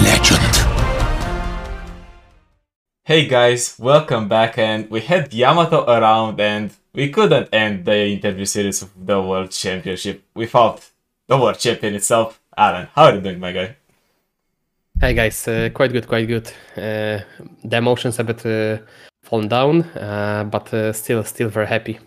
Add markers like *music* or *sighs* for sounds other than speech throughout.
legend. Hey guys, welcome back and we had Yamato around and we couldn't end the interview series of the World Championship without the World Champion itself. Alan, how are you doing my guy? Hey guys, uh, quite good, quite good. Uh, the emotions a bit uh, fallen down, uh, but uh, still, still very happy.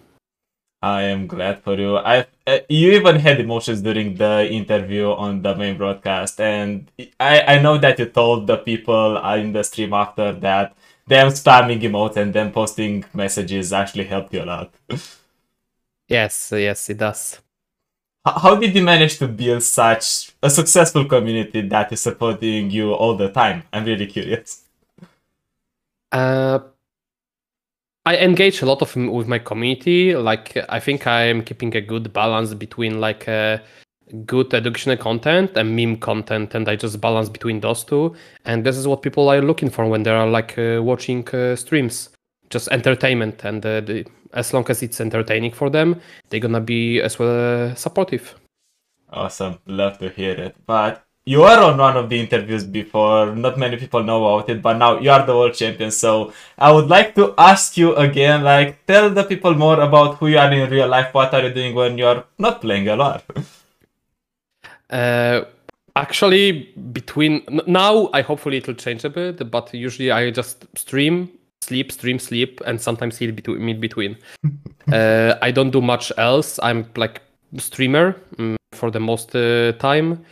I am glad for you. I uh, you even had emotions during the interview on the main broadcast, and I I know that you told the people in the stream after that them spamming emotes and then posting messages actually helped you a lot. yes, yes, it does. How did you manage to build such a successful community that is supporting you all the time? I'm really curious. Uh, I engage a lot of with my community. Like I think I am keeping a good balance between like uh, good educational content and meme content, and I just balance between those two. And this is what people are looking for when they are like uh, watching uh, streams, just entertainment. And uh, the, as long as it's entertaining for them, they're gonna be as well uh, supportive. Awesome, love to hear it. But you are on one of the interviews before. Not many people know about it, but now you are the world champion. So I would like to ask you again, like, tell the people more about who you are in real life. What are you doing when you are not playing a lot? *laughs* uh, actually, between now, I hopefully it will change a bit. But usually, I just stream, sleep, stream, sleep, and sometimes eat between mid *laughs* between. uh, I don't do much else. I'm like streamer um, for the most uh, time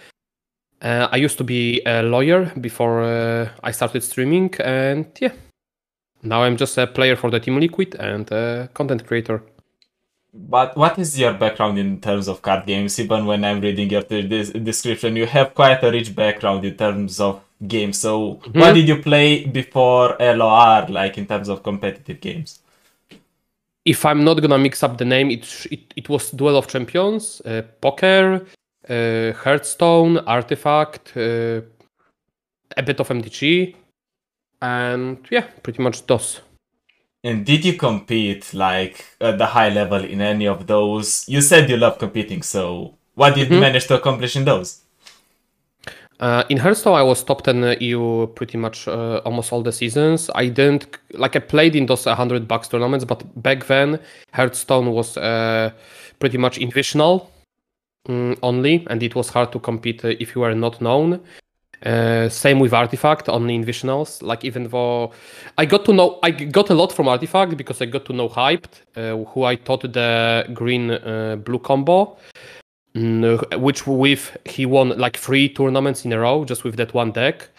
uh, I used to be a lawyer before uh, I started streaming, and yeah, now I'm just a player for the Team Liquid and a content creator. But what is your background in terms of card games? Even when I'm reading your description, you have quite a rich background in terms of games. So, mm-hmm. what did you play before LOR, like in terms of competitive games? If I'm not gonna mix up the name, it it, it was Duel of Champions, uh, poker, uh, Hearthstone, Artifact, uh, a bit of MTG, and yeah, pretty much those. And did you compete like at the high level in any of those? You said you love competing, so what did mm-hmm. you manage to accomplish in those? Uh, in Hearthstone, I was top 10 EU pretty much uh, almost all the seasons. I didn't like I played in those 100 bucks tournaments, but back then Hearthstone was uh, pretty much invitational um, only, and it was hard to compete uh, if you were not known. Uh, same with Artifact on the Invitationals. Like even though I got to know, I got a lot from Artifact because I got to know Hyped, uh, who I taught the green uh, blue combo, mm, which with he won like three tournaments in a row just with that one deck.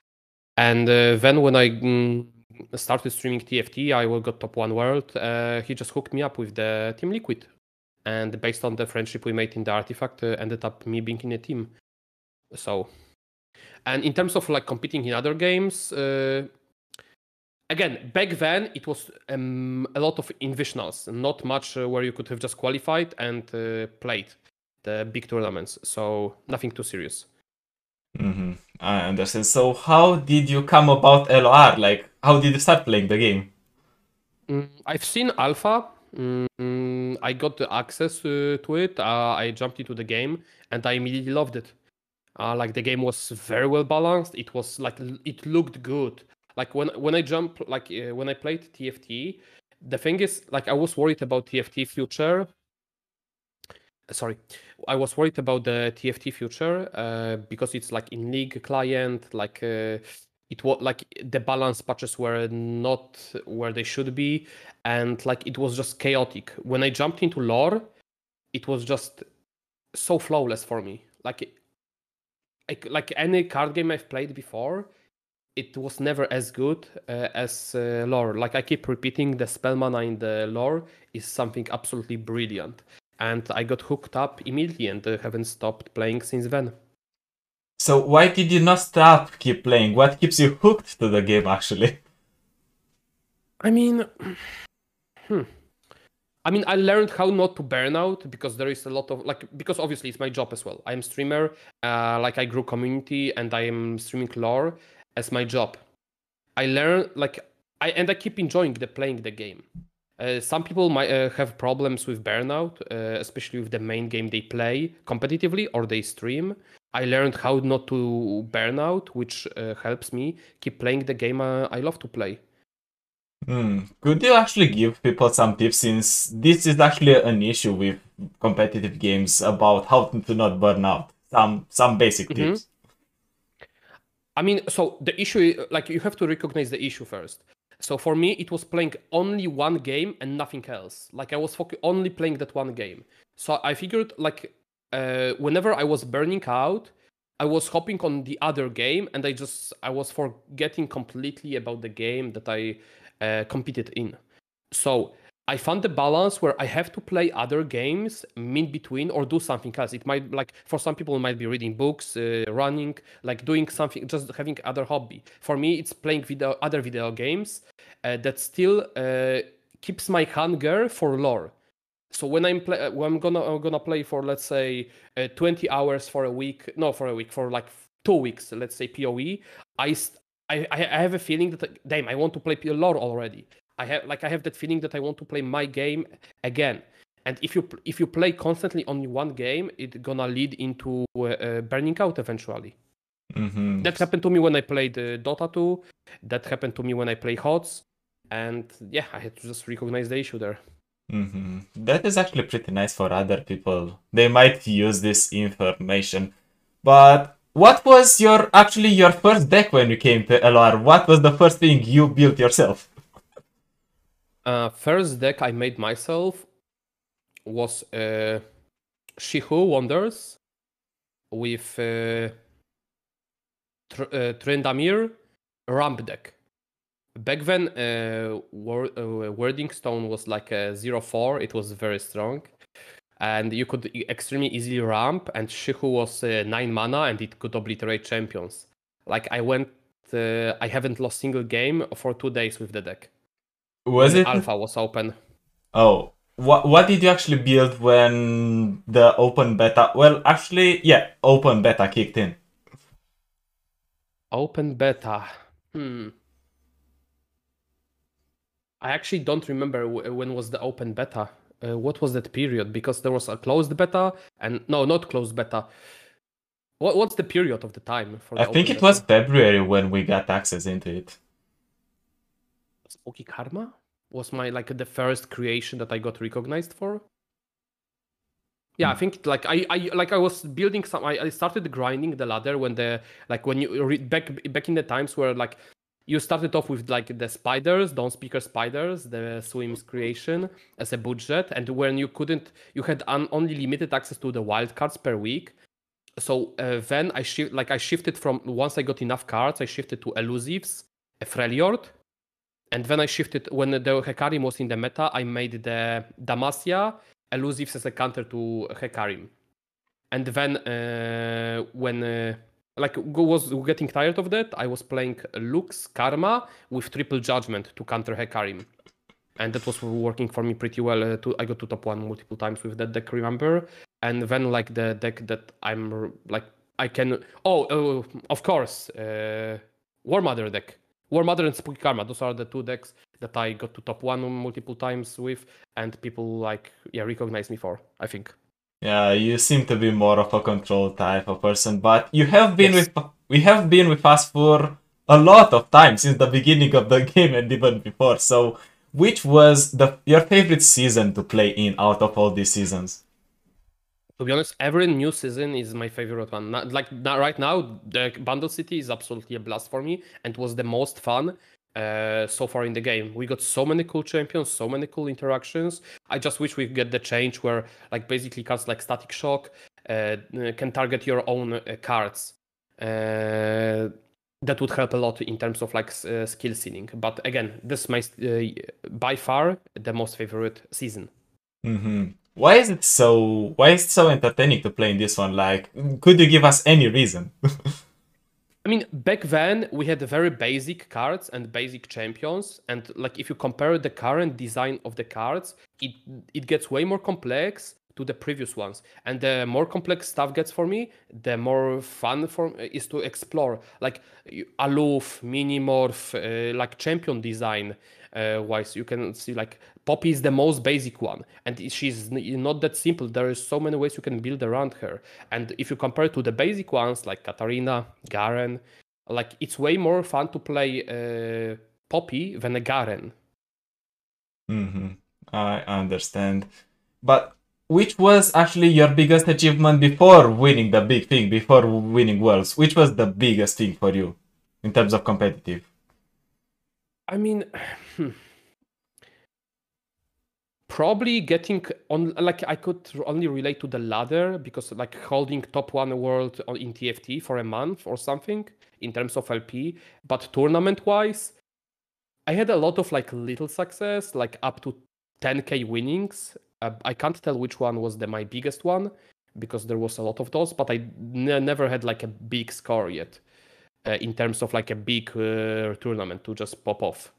And uh, then when I mm, started streaming TFT, I got top one world. Uh, he just hooked me up with the Team Liquid and based on the friendship we made in the artifact uh, ended up me being in a team. So and in terms of like competing in other games uh, again back then it was um, a lot of invitationals not much uh, where you could have just qualified and uh, played the big tournaments. So nothing too serious. Mm-hmm. i understand. So how did you come about lor like how did you start playing the game? Mm, i've seen alpha Mm, I got the access uh, to it. Uh, I jumped into the game and I immediately loved it. Uh, like the game was very well balanced. It was like it looked good. Like when when I jump, like uh, when I played TFT, the thing is, like I was worried about TFT future. Sorry, I was worried about the TFT future uh, because it's like in league client, like uh, it was like the balance patches were not where they should be and like it was just chaotic. When i jumped into lore it was just so flawless for me. Like like, like any card game i've played before it was never as good uh, as uh, lore. Like i keep repeating the spell mana in the lore is something absolutely brilliant. And i got hooked up immediately and uh, haven't stopped playing since then so why did you not stop keep playing? What keeps you hooked to the game actually? I mean, hmm. I mean, I learned how not to burn out because there is a lot of like because obviously it's my job as well. I'm streamer, uh, like I grew community and I am streaming lore as my job. I learn like I and I keep enjoying the playing the game. Uh, some people might uh, have problems with burnout, uh, especially with the main game they play competitively or they stream. I learned how not to burn out, which uh, helps me keep playing the game uh, I love to play. Hmm. Could you actually give people some tips since this is actually an issue with competitive games about how to not burn out? Some some basic Mhm. tips. I mean, so the issue, like, you have to recognize the issue first. So for me, it was playing only one game and nothing else. Like, I was foc- only playing that one game. So I figured, like, uh, whenever I was burning out, I was hopping on the other game, and I just I was forgetting completely about the game that I uh, competed in. So I found the balance where I have to play other games in between or do something else. It might like for some people it might be reading books, uh, running, like doing something, just having other hobby. For me, it's playing video other video games uh, that still uh, keeps my hunger for lore. So when I'm play, when I'm gonna I'm gonna play for let's say uh, 20 hours for a week, no for a week for like two weeks, let's say POE, I I I I have a feeling that damn I want to play lore already. I have like I have that feeling that I want to play my game again. And if you if you play constantly on one game, it's gonna lead into uh, uh, burning out eventually. hmm That happened to me when I played uh, Dota 2. That happened to me when I play HOTS. And yeah, I had to just recognize the issue there. Hmm That is actually pretty nice for other people. They might use this information. But what was your actually your first deck when you came to LR? What was the first thing you built yourself? *laughs* Uh, first deck I made myself was uh, She Who Wanders with uh, Tr- uh, Tryndamere ramp deck. Back then, uh, wor- uh, Wyrding Stone was like a 0-4. It was very strong. And you could extremely easily ramp, and Shihu was uh, 9 mana, and it could obliterate champions. Like, I went... Uh, I haven't lost single game for two days with the deck. Was it Alpha was open. Oh, what what did you actually build when the open beta? Well, actually, yeah, open beta kicked in. Open beta. Hmm. I actually don't remember when was the open beta. Uh, what was that period? Because there was a closed beta and no, not closed beta. What what's the period of the time for? I think it was? February when we got access into it. Spooky Karma was my like the first creation that I got recognized for. Yeah, I think like I, I like I was building some. I, I started grinding the ladder when the like when you read back back in the times where like you started off with like the spiders, don't speaker spiders, the swims creation as a budget, and when you couldn't, you had un, only limited access to the wild cards per week. So uh, then I shift like I shifted from once I got enough cards, I shifted to elusives, a Freljord, and then I shifted when the Hecarim was in the meta. I made the Demacia elusives as a counter to Hecarim, and then uh, when uh, like was getting tired of that, I was playing Lux Karma with triple judgment to counter Hecarim, and that was working for me pretty well. Uh, to, I got to top one multiple times with that deck, remember? And then like the deck that I'm like I can. Oh, oh of course, uh, War Mother deck. War Mother and Spooky Karma. Those are the two decks that I got to top one multiple times with, and people like yeah recognize me for. I think. Yeah, you seem to be more of a control type of person, but you have been Yes. with we have been with us for a lot of time since the beginning of the *laughs* game and even before. So, which was the your favorite season to play in out of all these seasons? To be honest, every new season is my favorite one. Not, like not right now, the Bandle City is absolutely a blast for me, and was the most fun uh, so far in the game. We got so many cool champions, so many cool interactions. I just wish we get the change where, like, basically cards like Static Shock uh, can target your own uh, cards. Uh, that would help a lot in terms of like uh, skill ceiling. But again, this is uh, by far the most favorite season. hmm Why is it so? Why is it so entertaining to play in this one? Like, could you give us any reason? *laughs* I mean, back then we had very basic cards and basic champions, and like if you compare the current design of the cards, it it gets way more complex to the previous ones. And the more complex stuff gets for me, the more fun for is to explore. Like Aloof, Minimorph, uh, like champion design, uh, wise. You can see like Poppy is the most basic one, and she's not that simple. There is so many ways you can build around her. And if you compare to the basic ones like Katarina, Garen, like it's way more fun to play uh, Poppy than a Garen. Mm-hmm. I understand. But which was actually your biggest achievement before winning the big thing, before winning Worlds? Which was the biggest thing for you in terms of competitive? I mean, *sighs* probably getting on like I could only relate to the ladder because like holding top one world in TFT for a month or something in terms of LP, but tournament wise, I had a lot of like little success, like up to 10k winnings. Uh, I can't tell which one was the my biggest one because there was a lot of those, but I n- never had like a big score yet uh, in terms of like a big uh, tournament to just pop off.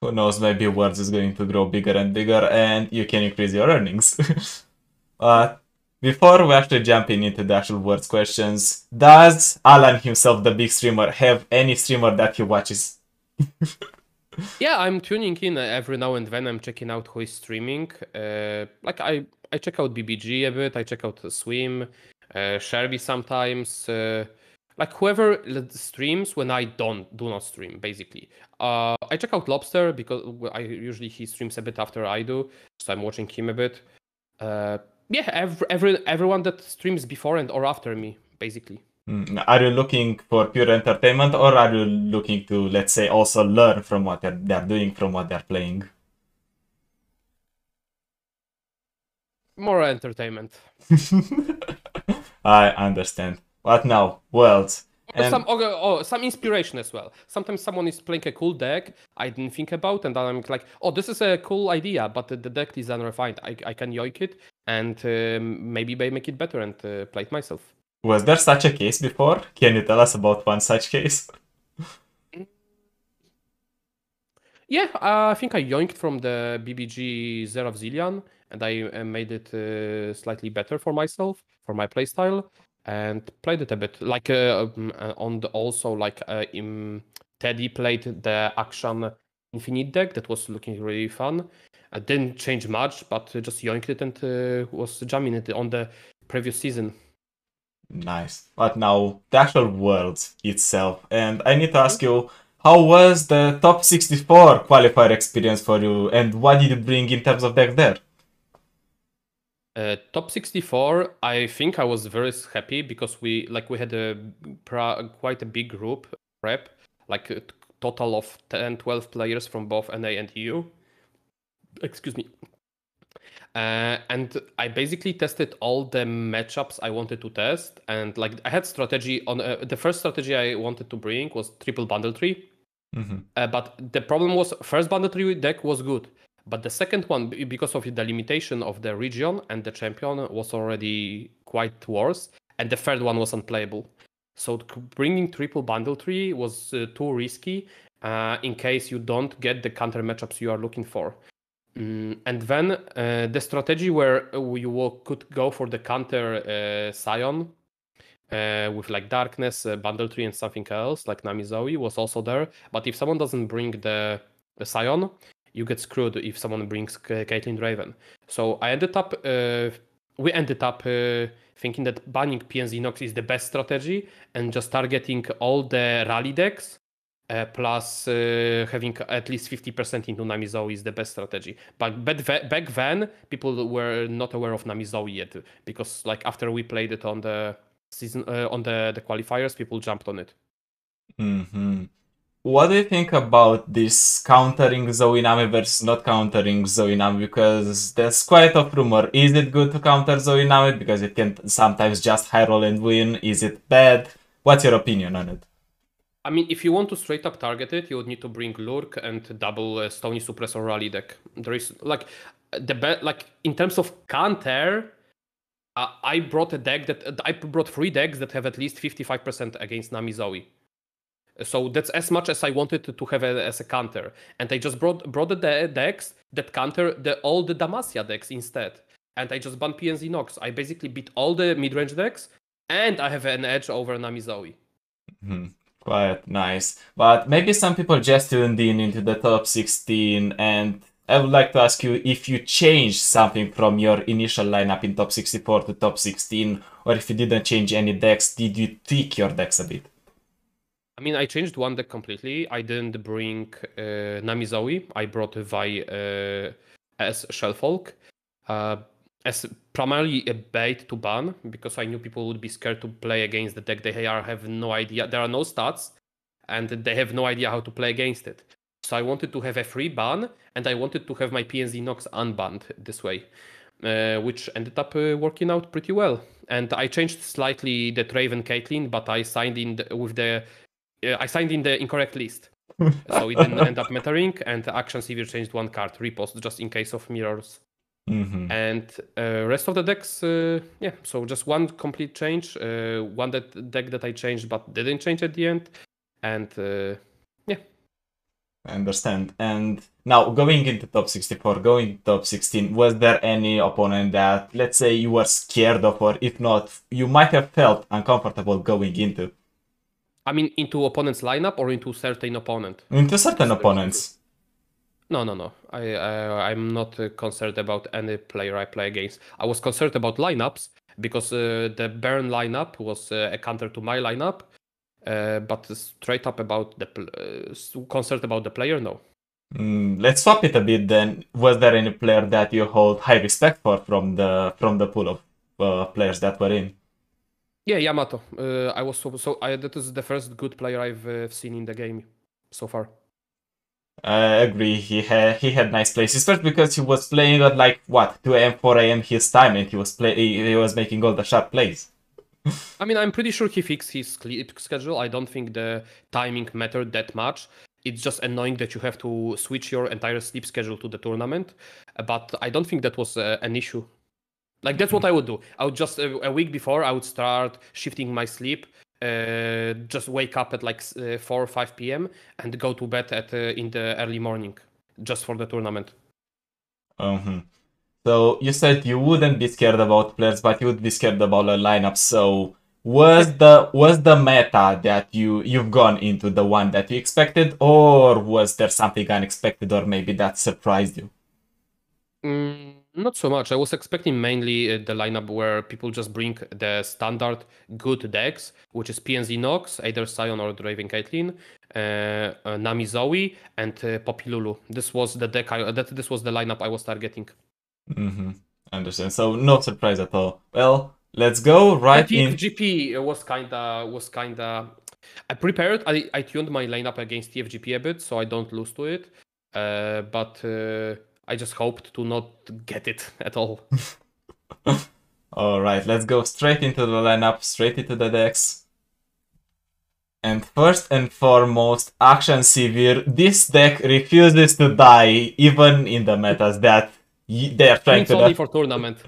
Who knows? Maybe Worlds is going to grow bigger and bigger, and you can increase your earnings. *laughs* uh, before we actually jumping into the actual Worlds questions, does Alan himself, the big streamer, have any streamer that he watches? *laughs* yeah, I'm tuning in every now and then. I'm checking out who is streaming. Uh, like I, I check out BBG a bit. I check out Swim, uh, Sherby sometimes. Uh, like whoever streams when I don't do not stream, basically. Uh, I check out Lobster because I usually he streams a bit after I do, so I'm watching him a bit. Uh, yeah, every, every everyone that streams before and or after me, basically. Mm, are you looking for pure entertainment or are you looking to, let's say, also learn from what they're, they're doing, from what they're playing? More entertainment. *laughs* I understand. What now? Worlds. And... Some oh, oh, some inspiration as well. Sometimes someone is playing a cool deck I didn't think about, and then I'm like, oh, this is a cool idea, but the, the deck is unrefined. I, I can yoink it and um, maybe make it better and uh, play it myself. Was there such a case before? Can you tell us about one such case? *laughs* Yeah, uh, I think I yoinked from the BBG Zerav Zilean and I uh, made it uh, slightly better for myself, for my playstyle, and played it a bit. Like uh, um, uh, on the also like in Teddy played the action Infinite deck that was looking really fun. I didn't change much, but just yoinked it and was jamming it on the previous season. Nice. But now, the actual world itself. And I need to ask you, how was the top 64 qualifier experience for you? And what did you bring in terms of deck there? Uh, top 64 i think i was very happy because we like we had a quite a big group prep like a total of 10 12 players from both na and eu excuse me. Uh, and I basically tested all the matchups I wanted to test, and like I had strategy on uh, the first strategy I wanted to bring was triple bandle tree, mm-hmm. uh, but the problem was first bandle tree deck was good, but the second one because of the limitation of the region and the champion was already quite worse, and the third one was unplayable. So bringing triple bandle tree was uh, too risky uh, in case you don't get the counter matchups you are looking for. Mm, and then uh, the strategy where you could go for the counter uh, Sion uh, with like Darkness, uh, Bandle Tree, and something else like Nami Zoe was also there. But if someone doesn't bring the, the Sion, you get screwed if someone brings Caitlyn Draven. So I ended up, uh, we ended up uh, thinking that banning PNZ Nox is the best strategy and just targeting all the rally decks uh, plus uh, having at least 50% into Namizoe is the best strategy. But back then, people were not aware of Namizoe yet because, like, after we played it on the season uh, on the, the qualifiers, people jumped on it. Mm-hmm. What do you think about this countering Zoe Nami versus not countering Zoe Nami? Because there's quite a rumor. Is it good to counter Zoe Nami because it can sometimes just high roll and win? Is it bad? What's your opinion on it? I mean, if you want to straight up target it, you would need to bring Lurk and double uh, Stony Suppressor Rally deck. There is like the be- like in terms of counter, uh, I brought a deck that uh, I brought three decks that have at least 55% against Nami Zoe. So that's as much as I wanted to, have a, as a counter, and I just brought brought the decks that counter the all the Demacia decks instead, and I just banned PNZ Nox. I basically beat all the mid range decks, and I have an edge over Nami. Mm-hmm Quite nice. But maybe some people just tuned in into the top 16 and I would like to ask you if you changed something from your initial lineup in top 64 to top 16 or if you didn't change any decks, did you tweak your decks a bit? I mean, I changed one deck completely. I didn't bring uh. I brought Vi uh, as Shellfolk. Uh, as primarily a bait to ban because I knew people would be scared to play against the deck. They are have no idea. There are no stats, and they have no idea how to play against it. So I wanted to have a free ban, and I wanted to have my PNZ Nox unbanned this way, uh, which ended up uh, working out pretty well. And I changed slightly the Draven Caitlyn, but I signed in the, with the uh, I signed in the incorrect list. *laughs* so it didn't end up mattering, and the Akshan Sivir changed one card, repost, just in case of mirrors. Mm-hmm. And uh, rest of the decks, uh, yeah. So just one complete change, uh, one that deck that I changed but didn't change at the end, and uh, yeah. I understand. And now going into top 64, going top 16, was there any opponent that, let's say, you were scared of, or if not, you might have felt uncomfortable going into? I mean, into opponent's lineup or into certain opponent? Into certain opponents. No, no, no. I, I I'm not uh, concerned about any player I play against. I was concerned about lineups because uh, the Burn lineup was uh, a counter to my lineup, uh, but straight up about the pl- uh, concerned about the player, no. Mm, let's swap it a bit then. Was there any player that you hold high respect for from the from the pool of uh, players that were in? Yeah, Yamato. Uh, I was so so. I, that is the first good player I've uh, seen in the game so far. I agree. He had he had nice plays. especially because he was playing at like what 2 a.m. 4 a.m. his time, and he was play he was making all the sharp plays. *laughs* I mean, I'm pretty sure he fixed his sleep schedule. I don't think the timing mattered that much. It's just annoying that you have to switch your entire sleep schedule to the tournament. But I don't think that was uh, an issue. Like that's what I would do. I would just uh, a week before I would start shifting my sleep uh, just wake up at like uh, 4 or 5 p.m. and go to bed at uh, in the early morning just for the tournament. Uh-huh. So you said you wouldn't be scared about players, but you would be scared about a lineup. So was the was the meta that you you've gone into the one that you expected, or was there something unexpected, or maybe that surprised you? Mm, not so much. I was expecting mainly uh, the lineup where people just bring the standard good decks, which is PNZ Nox, either Sion or Draven Caitlyn, uh, uh, Nami Zoe, and uh, Poppy Lulu. This was the deck. I, that this was the lineup I was targeting. Mm-hmm. Understand. So no surprise at all. Well, let's go right The in. TFGP was kinda was kinda. I prepared. I, I tuned my lineup against TFGP a bit, so I don't lose to it. Uh, but uh, I just hoped to not get it *laughs* at all. *laughs* All right, let's go straight into the lineup, straight into the decks. And first and foremost, Akshan Sivir. This deck refuses to die, even in the metas that they are trying it's to. only for tournament.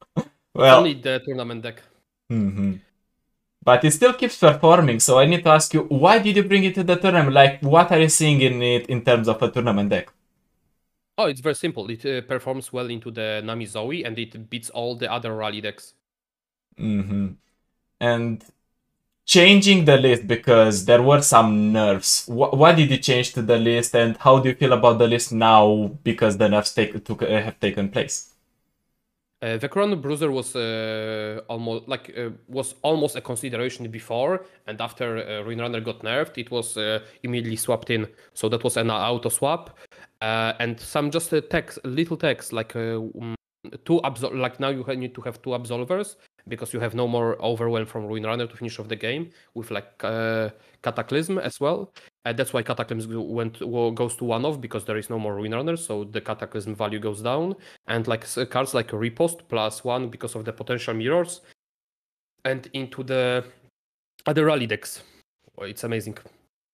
*laughs* well, only the tournament deck. mhm. but it still keeps performing. So I need to ask you, why did you bring it to the tournament? Like, what are you seeing in it in terms of a tournament deck? Oh, it's very simple. It uh, performs well into the Nami Zoe and it beats all the other rally decks. hmm And changing the list because there were some nerfs. Wh- what did you change to the list, and how do you feel about the list now because the nerfs take, took, uh, have taken place? Uh, Vekauran Bruiser was uh, almost like uh, was almost a consideration before, and after uh, Runner got nerfed, it was uh, immediately swapped in. So that was an auto swap, uh, and some just uh, text, little text like uh, um, two absol- like now you need to have two absolvers because you have no more overwhelm from Ruin Runner to finish off the game with like uh, Cataclysm as well. That's why Cataclysm went goes to one off because there is no more Ruin Runner, so the Cataclysm value goes down. And like cards like Repost plus one because of the potential mirrors, and into the other rally decks. Oh, it's amazing.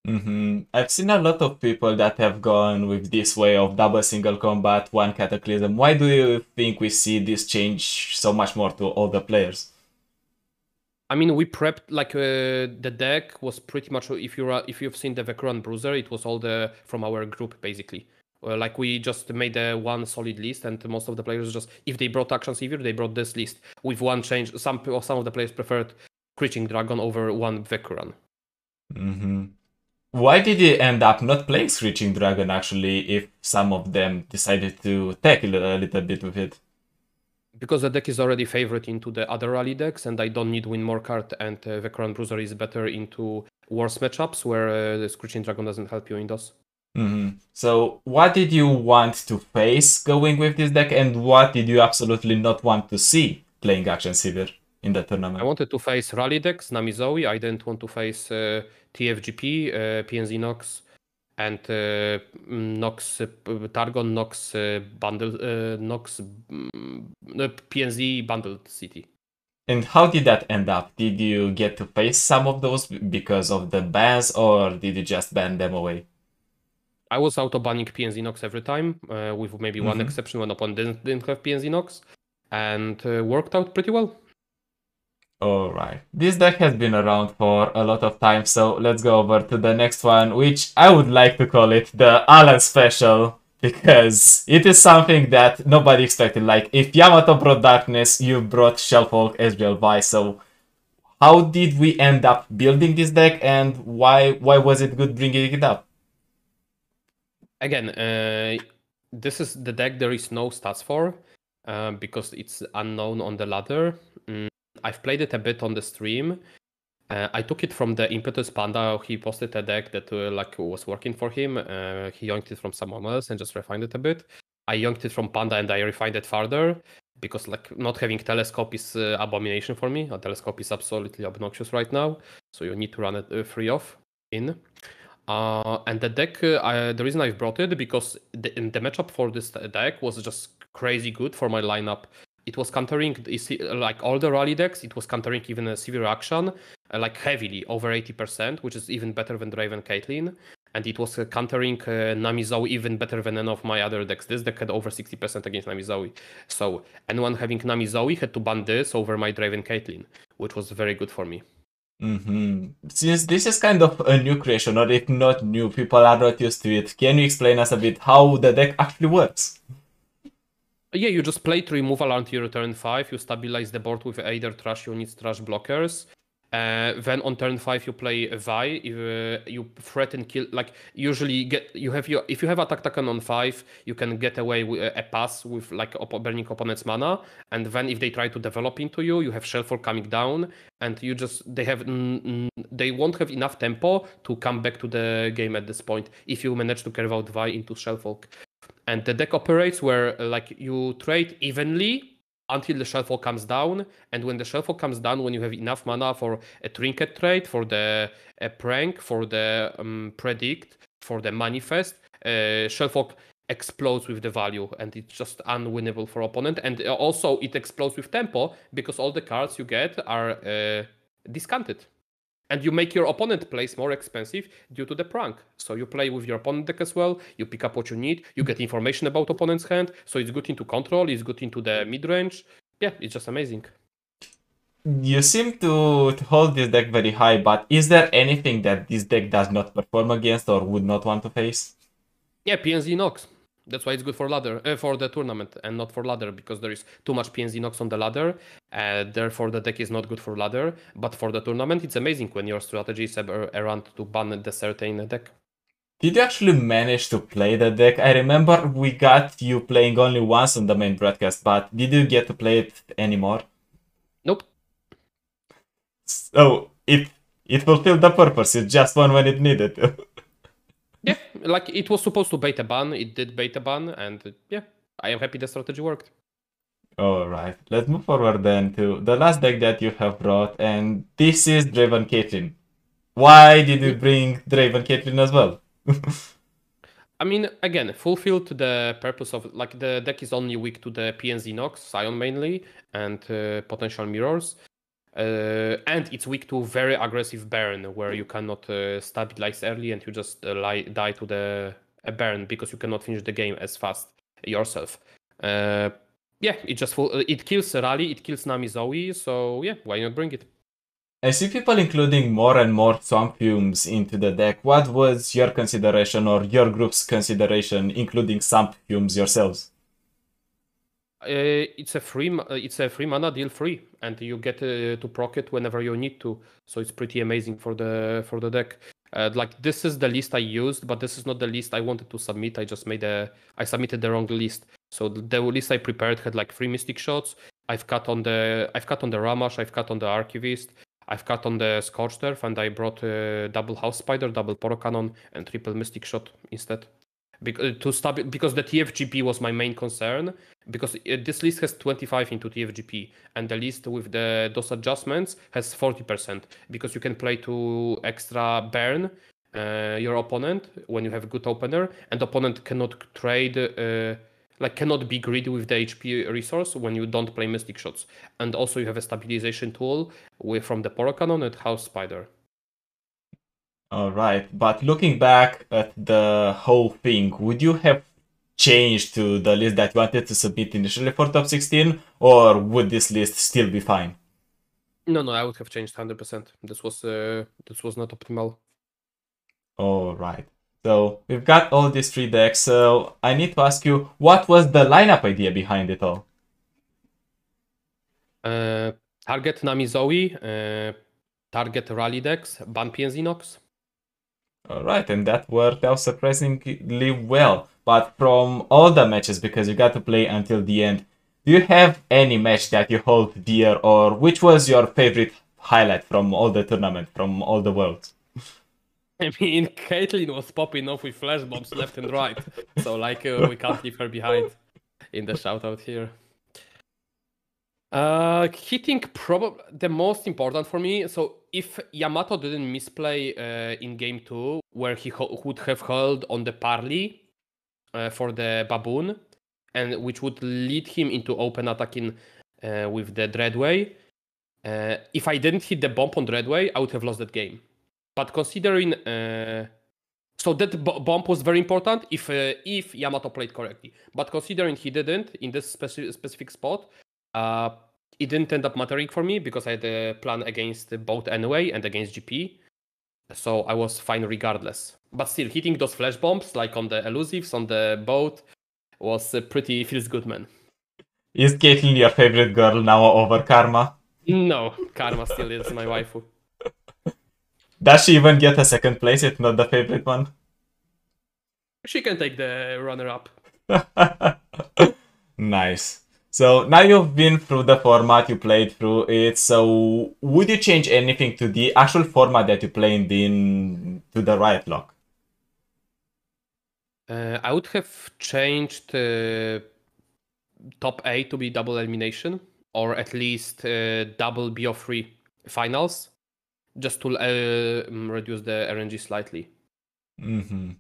Hmm I've seen a lot of people that have gone with this way of double single combat, one cataclysm. Why do you think we see this change so much more to all the players? I mean, we prepped like uh, the deck was pretty much if you are if you've seen the Vekauran Bruiser, it was all the from our group basically. Uh, like we just made a one solid list, and most of the players just if they brought Akshan Sivir, they brought this list with one change. Some some of the players preferred Screeching Dragon over one Vekauran. Mm-hmm. Why did you end up not playing Screeching Dragon actually if some of them decided to tackle a little bit with it? Because the deck is already favorite into the other rally decks, and I don't need win more card, and uh, the Crown Bruiser is better into worse matchups where uh, the Screeching Dragon doesn't help you in those. Mm-hmm. So, what did you want to face going with this deck, and what did you absolutely not want to see playing Akshan Sivir in the tournament? I wanted to face rally decks, Namizoe. I didn't want to face uh, TFGP, uh, PNZ Nox, and uh, Nox uh, Targon Nox uh, bandle uh, Nox PNZ bundled city. And how did that end up? Did you get to face some of those because of the bans, or did you just ban them away? I was auto banning PNZ Nox every time, uh, with maybe one Mhm. exception when opponent didn't, didn't have PNZ Nox, and uh, worked out pretty well. Alright, this deck has been around for a lot of time, so let's go over to the next one, which I would like to call it the Alan Special, because it is something that nobody expected. Like, if Yamato brought Darkness, you brought Shellfolk as well, why? So, how did we end up building this deck, and why why was it good bringing it up? Again, uh, this is the deck there is no stats for, uh, because it's unknown on the ladder. Mm, I've played it a bit on the stream. Uh, I took it from the Impetus Panda. He posted a deck that uh, like was working for him. Uh, he yoinked it from someone else and just refined it a bit. I yoinked it from Panda and I refined it further because like not having telescope is uh, abomination for me. A telescope is absolutely obnoxious right now, so you need to run it uh, free off in. Uh, and the deck, I, the reason I've brought it because the, the matchup for this deck was just crazy good for my lineup. It was countering like all the rally decks. It was countering even a Sivir Akshan, uh, like heavily over 80%, which is even better than Draven Caitlyn. And it was uh, countering uh, Namizoe even better than any of my other decks. This deck had over 60% against Namizoe. So anyone having Namizoe had to ban this over my Draven Caitlyn, which was very good for me. hmm Since this is kind of a new creation, or if not new, people are not used to it, can you explain us a bit how the deck actually works? Yeah, you just play to removal until your turn 5. You stabilize the board with either trash units, trash blockers. Uh, then on turn 5 you play Vi. If, uh, you threaten kill like usually get you have your if you have attack token on 5, you can get away with a pass with like op- burning opponent's mana. And then if they try to develop into you, you have Shellfolk coming down, and you just they have they won't have enough tempo to come back to the game at this point if you manage to carve out Vi into Shellfolk and the deck operates where uh, like you trade evenly until the shellfolk comes down. And when the shellfolk comes down when you have enough mana for a trinket trade for the a prank for the um, predict for the manifest uh, shellfolk explodes with the value. And it's just unwinnable for opponent. And uh, also it explodes with tempo because all the cards you get are uh, discounted and you make your opponent plays more expensive due to the prank. So you play with your opponent deck as well. You pick up what you need. You get information about opponent's hand. So it's good into control. It's good into the mid range. Yeah, it's just amazing. You seem to, to hold this deck very high, but is there anything that this deck does not perform against or would not want to face? Yeah, PNZ Nox. That's why it's good for ladder uh, for the tournament and not for ladder because there is too much PNZ Nox on the ladder. Uh, therefore, the deck is not good for ladder. But for the tournament, it's amazing when your strategy is around to ban the certain deck. Did you actually manage to play the deck? I remember we got you playing only once on the main broadcast, but did you get to play it anymore? Nope. So it it fulfilled the purpose. It's just one when it needed to. *laughs* Yeah, like it was supposed to beta ban. It did beta ban, and yeah, I am happy the strategy worked. Alright, let's move forward then to the last deck that you have brought, and this is Draven Caitlyn. Why did you bring Draven Caitlyn as well? *laughs* I mean, again, fulfilled the purpose of like the deck is only weak to the PNZ Nox, Sion mainly, and uh, potential mirrors. Uh, and it's weak to very aggressive burn, where you cannot uh, stabilize early and you just uh, lie, die to the burn because you cannot finish the game as fast yourself. Uh, yeah, it just full, it kills Rally, it kills Namizoe, so yeah, why not bring it? I see people including more and more swamp fumes into the deck. What was your consideration or your group's consideration including swamp fumes yourselves? Uh, it's a free uh, it's a free mana deal free and you get uh, to proc it whenever you need to. So it's pretty amazing for the for the deck. Uh, like this is the list i used but this is not the list i wanted to submit. I just made a i submitted the wrong list. So the, list i prepared had like three mystic shots. I've cut on the i've cut on the ramash i've cut on the archivist i've cut on the scorched earth and i brought uh, double house spider double poro cannon and triple mystic shot instead because to stop because the TFGP was my main concern because this list has 25 into TFGP and the list with the those adjustments has 40% because you can play to extra burn uh, your opponent when you have a good opener and opponent cannot trade uh, like cannot be greedy with the HP resource when you don't play Mystic Shots and also you have a stabilization tool with from the Poro Cannon and House Spider. All right, but looking back at the whole thing, would you have changed to the list that you wanted to submit initially for top 16, or would this list still be fine? No, no, I would have changed 100%. This was uh, this was not optimal. All right. So we've got all these three decks. So I need to ask you, what was the lineup idea behind it all? Uh, target Nami Zoe, uh, target Rally decks, ban PNZ Nox. Alright, and that worked out surprisingly well. But from all the matches, because you got to play until the end, do you have any match that you hold dear, or which was your favorite highlight from all the tournament, from all the worlds? *laughs* I mean, Caitlyn was popping off with flash bombs left and right, so like uh, we can't leave her behind in the shoutout here. Uh, hitting probably the most important for me. So if Yamato didn't misplay uh, in game two, where he ho- would have held on the parley uh, for the baboon, and which would lead him into open attacking uh, with the Dreadway. Uh, if I didn't hit the bomb on Dreadway, I would have lost that game. But considering uh, so that b- bomb was very important if uh, if Yamato played correctly. But considering he didn't in this speci- specific spot, uh, it didn't end up mattering for me because I had a plan against both anyway and against GP. So I was fine regardless. But still, hitting those flash bombs like on the elusives on the boat was pretty feels good, man. Is Caitlyn your favorite girl now over Karma? No, Karma still is my waifu. *laughs* Does she even get a second place if not the favorite one? She can take the runner up. *laughs* nice. So now you've been through the format, you played through it. So would you change anything to the actual format that you played in to the Riot Lock? Uh, I would have changed uh, top A to be double elimination, or at least uh, double BO3 finals, just to uh, reduce the RNG slightly. Mm-hmm.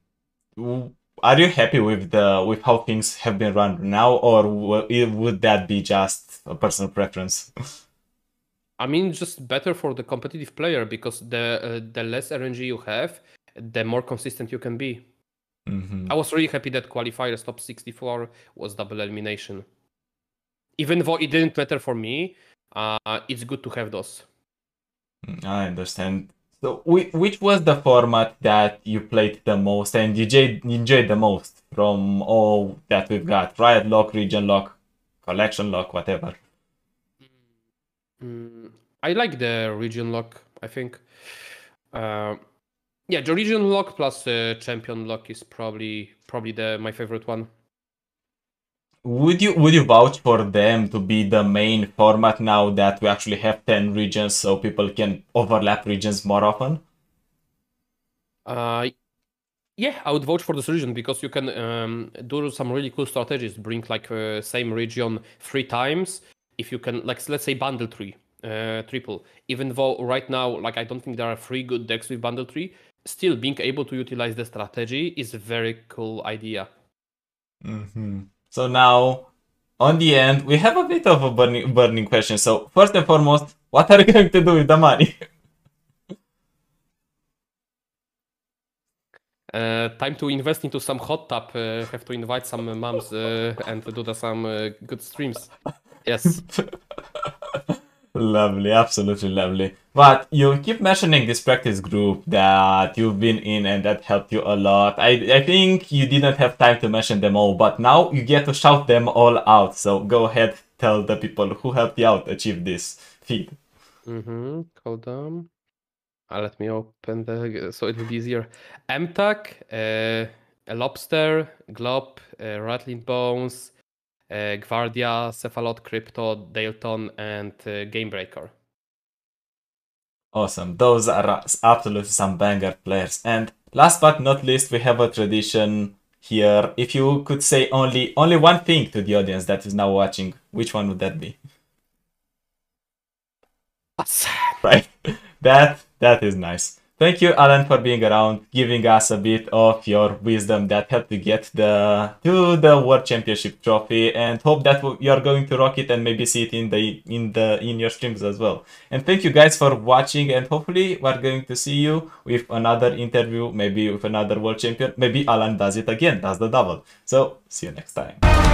Are you happy with the with how things have been run now, or would that be just a personal preference? *laughs* I mean, just better for the competitive player because the uh, the less RNG you have, the more consistent you can be. Mm-hmm. I was really happy that qualifiers top 64 was double elimination. Even though it didn't matter for me, uh, it's good to have those. I understand. So, which was the format that you played the most and you enjoyed the most from all that we've got? Riot Lock, Region Lock, Collection Lock, whatever. Mm, I like the Region Lock. I think. Uh, yeah, the Region Lock plus uh, Champion Lock is probably probably the my favorite one. Would you would you vouch for them to be the main format now that we actually have ten regions, so people can overlap regions more often? Uh, yeah, I would vote for this region because you can um, do some really cool strategies. Bring like uh, same region three times. If you can, like let's say bandle tree, uh, triple. Even though right now, like I don't think there are three good decks with bandle tree. Still, being able to utilize the strategy is a very cool idea. Mm-hmm. So now, on the end, we have a bit of a burning, burning question. So first and foremost, what are you going to do with the money? *laughs* Uh, time to invest into some hot tub. Uh, have to invite some moms uh, and do the, some good streams. Yes. *laughs* lovely, absolutely lovely. But you keep mentioning this practice group that you've been in and that helped you a lot. I, I think you didn't have time to mention them all, but now you get to shout them all out. So go ahead, tell the people who helped you out achieve this feat. Mm-hmm. Hold on. Uh, let me open the so it will be easier. MTAC, uh, a lobster, Glob, uh, Rattling Bones, uh, Guardia, Cephalot, Crypto, Dalton, and uh, Gamebreaker. Awesome. Those are absolutely some banger players. And last but not least, we have a tradition here. If you could say only only one thing to the audience that is now watching, which one would that be? *laughs* Right. That that is nice. Thank you, Alan, for being around, giving us a bit of your wisdom that helped to get the to the World Championship trophy, and hope that you are going to rock it and maybe see it in the in the in your streams as well. And thank you guys for watching, and hopefully we're going to see you with another interview, maybe with another World Champion. Maybe Alan does it again, does the double. So see you next time.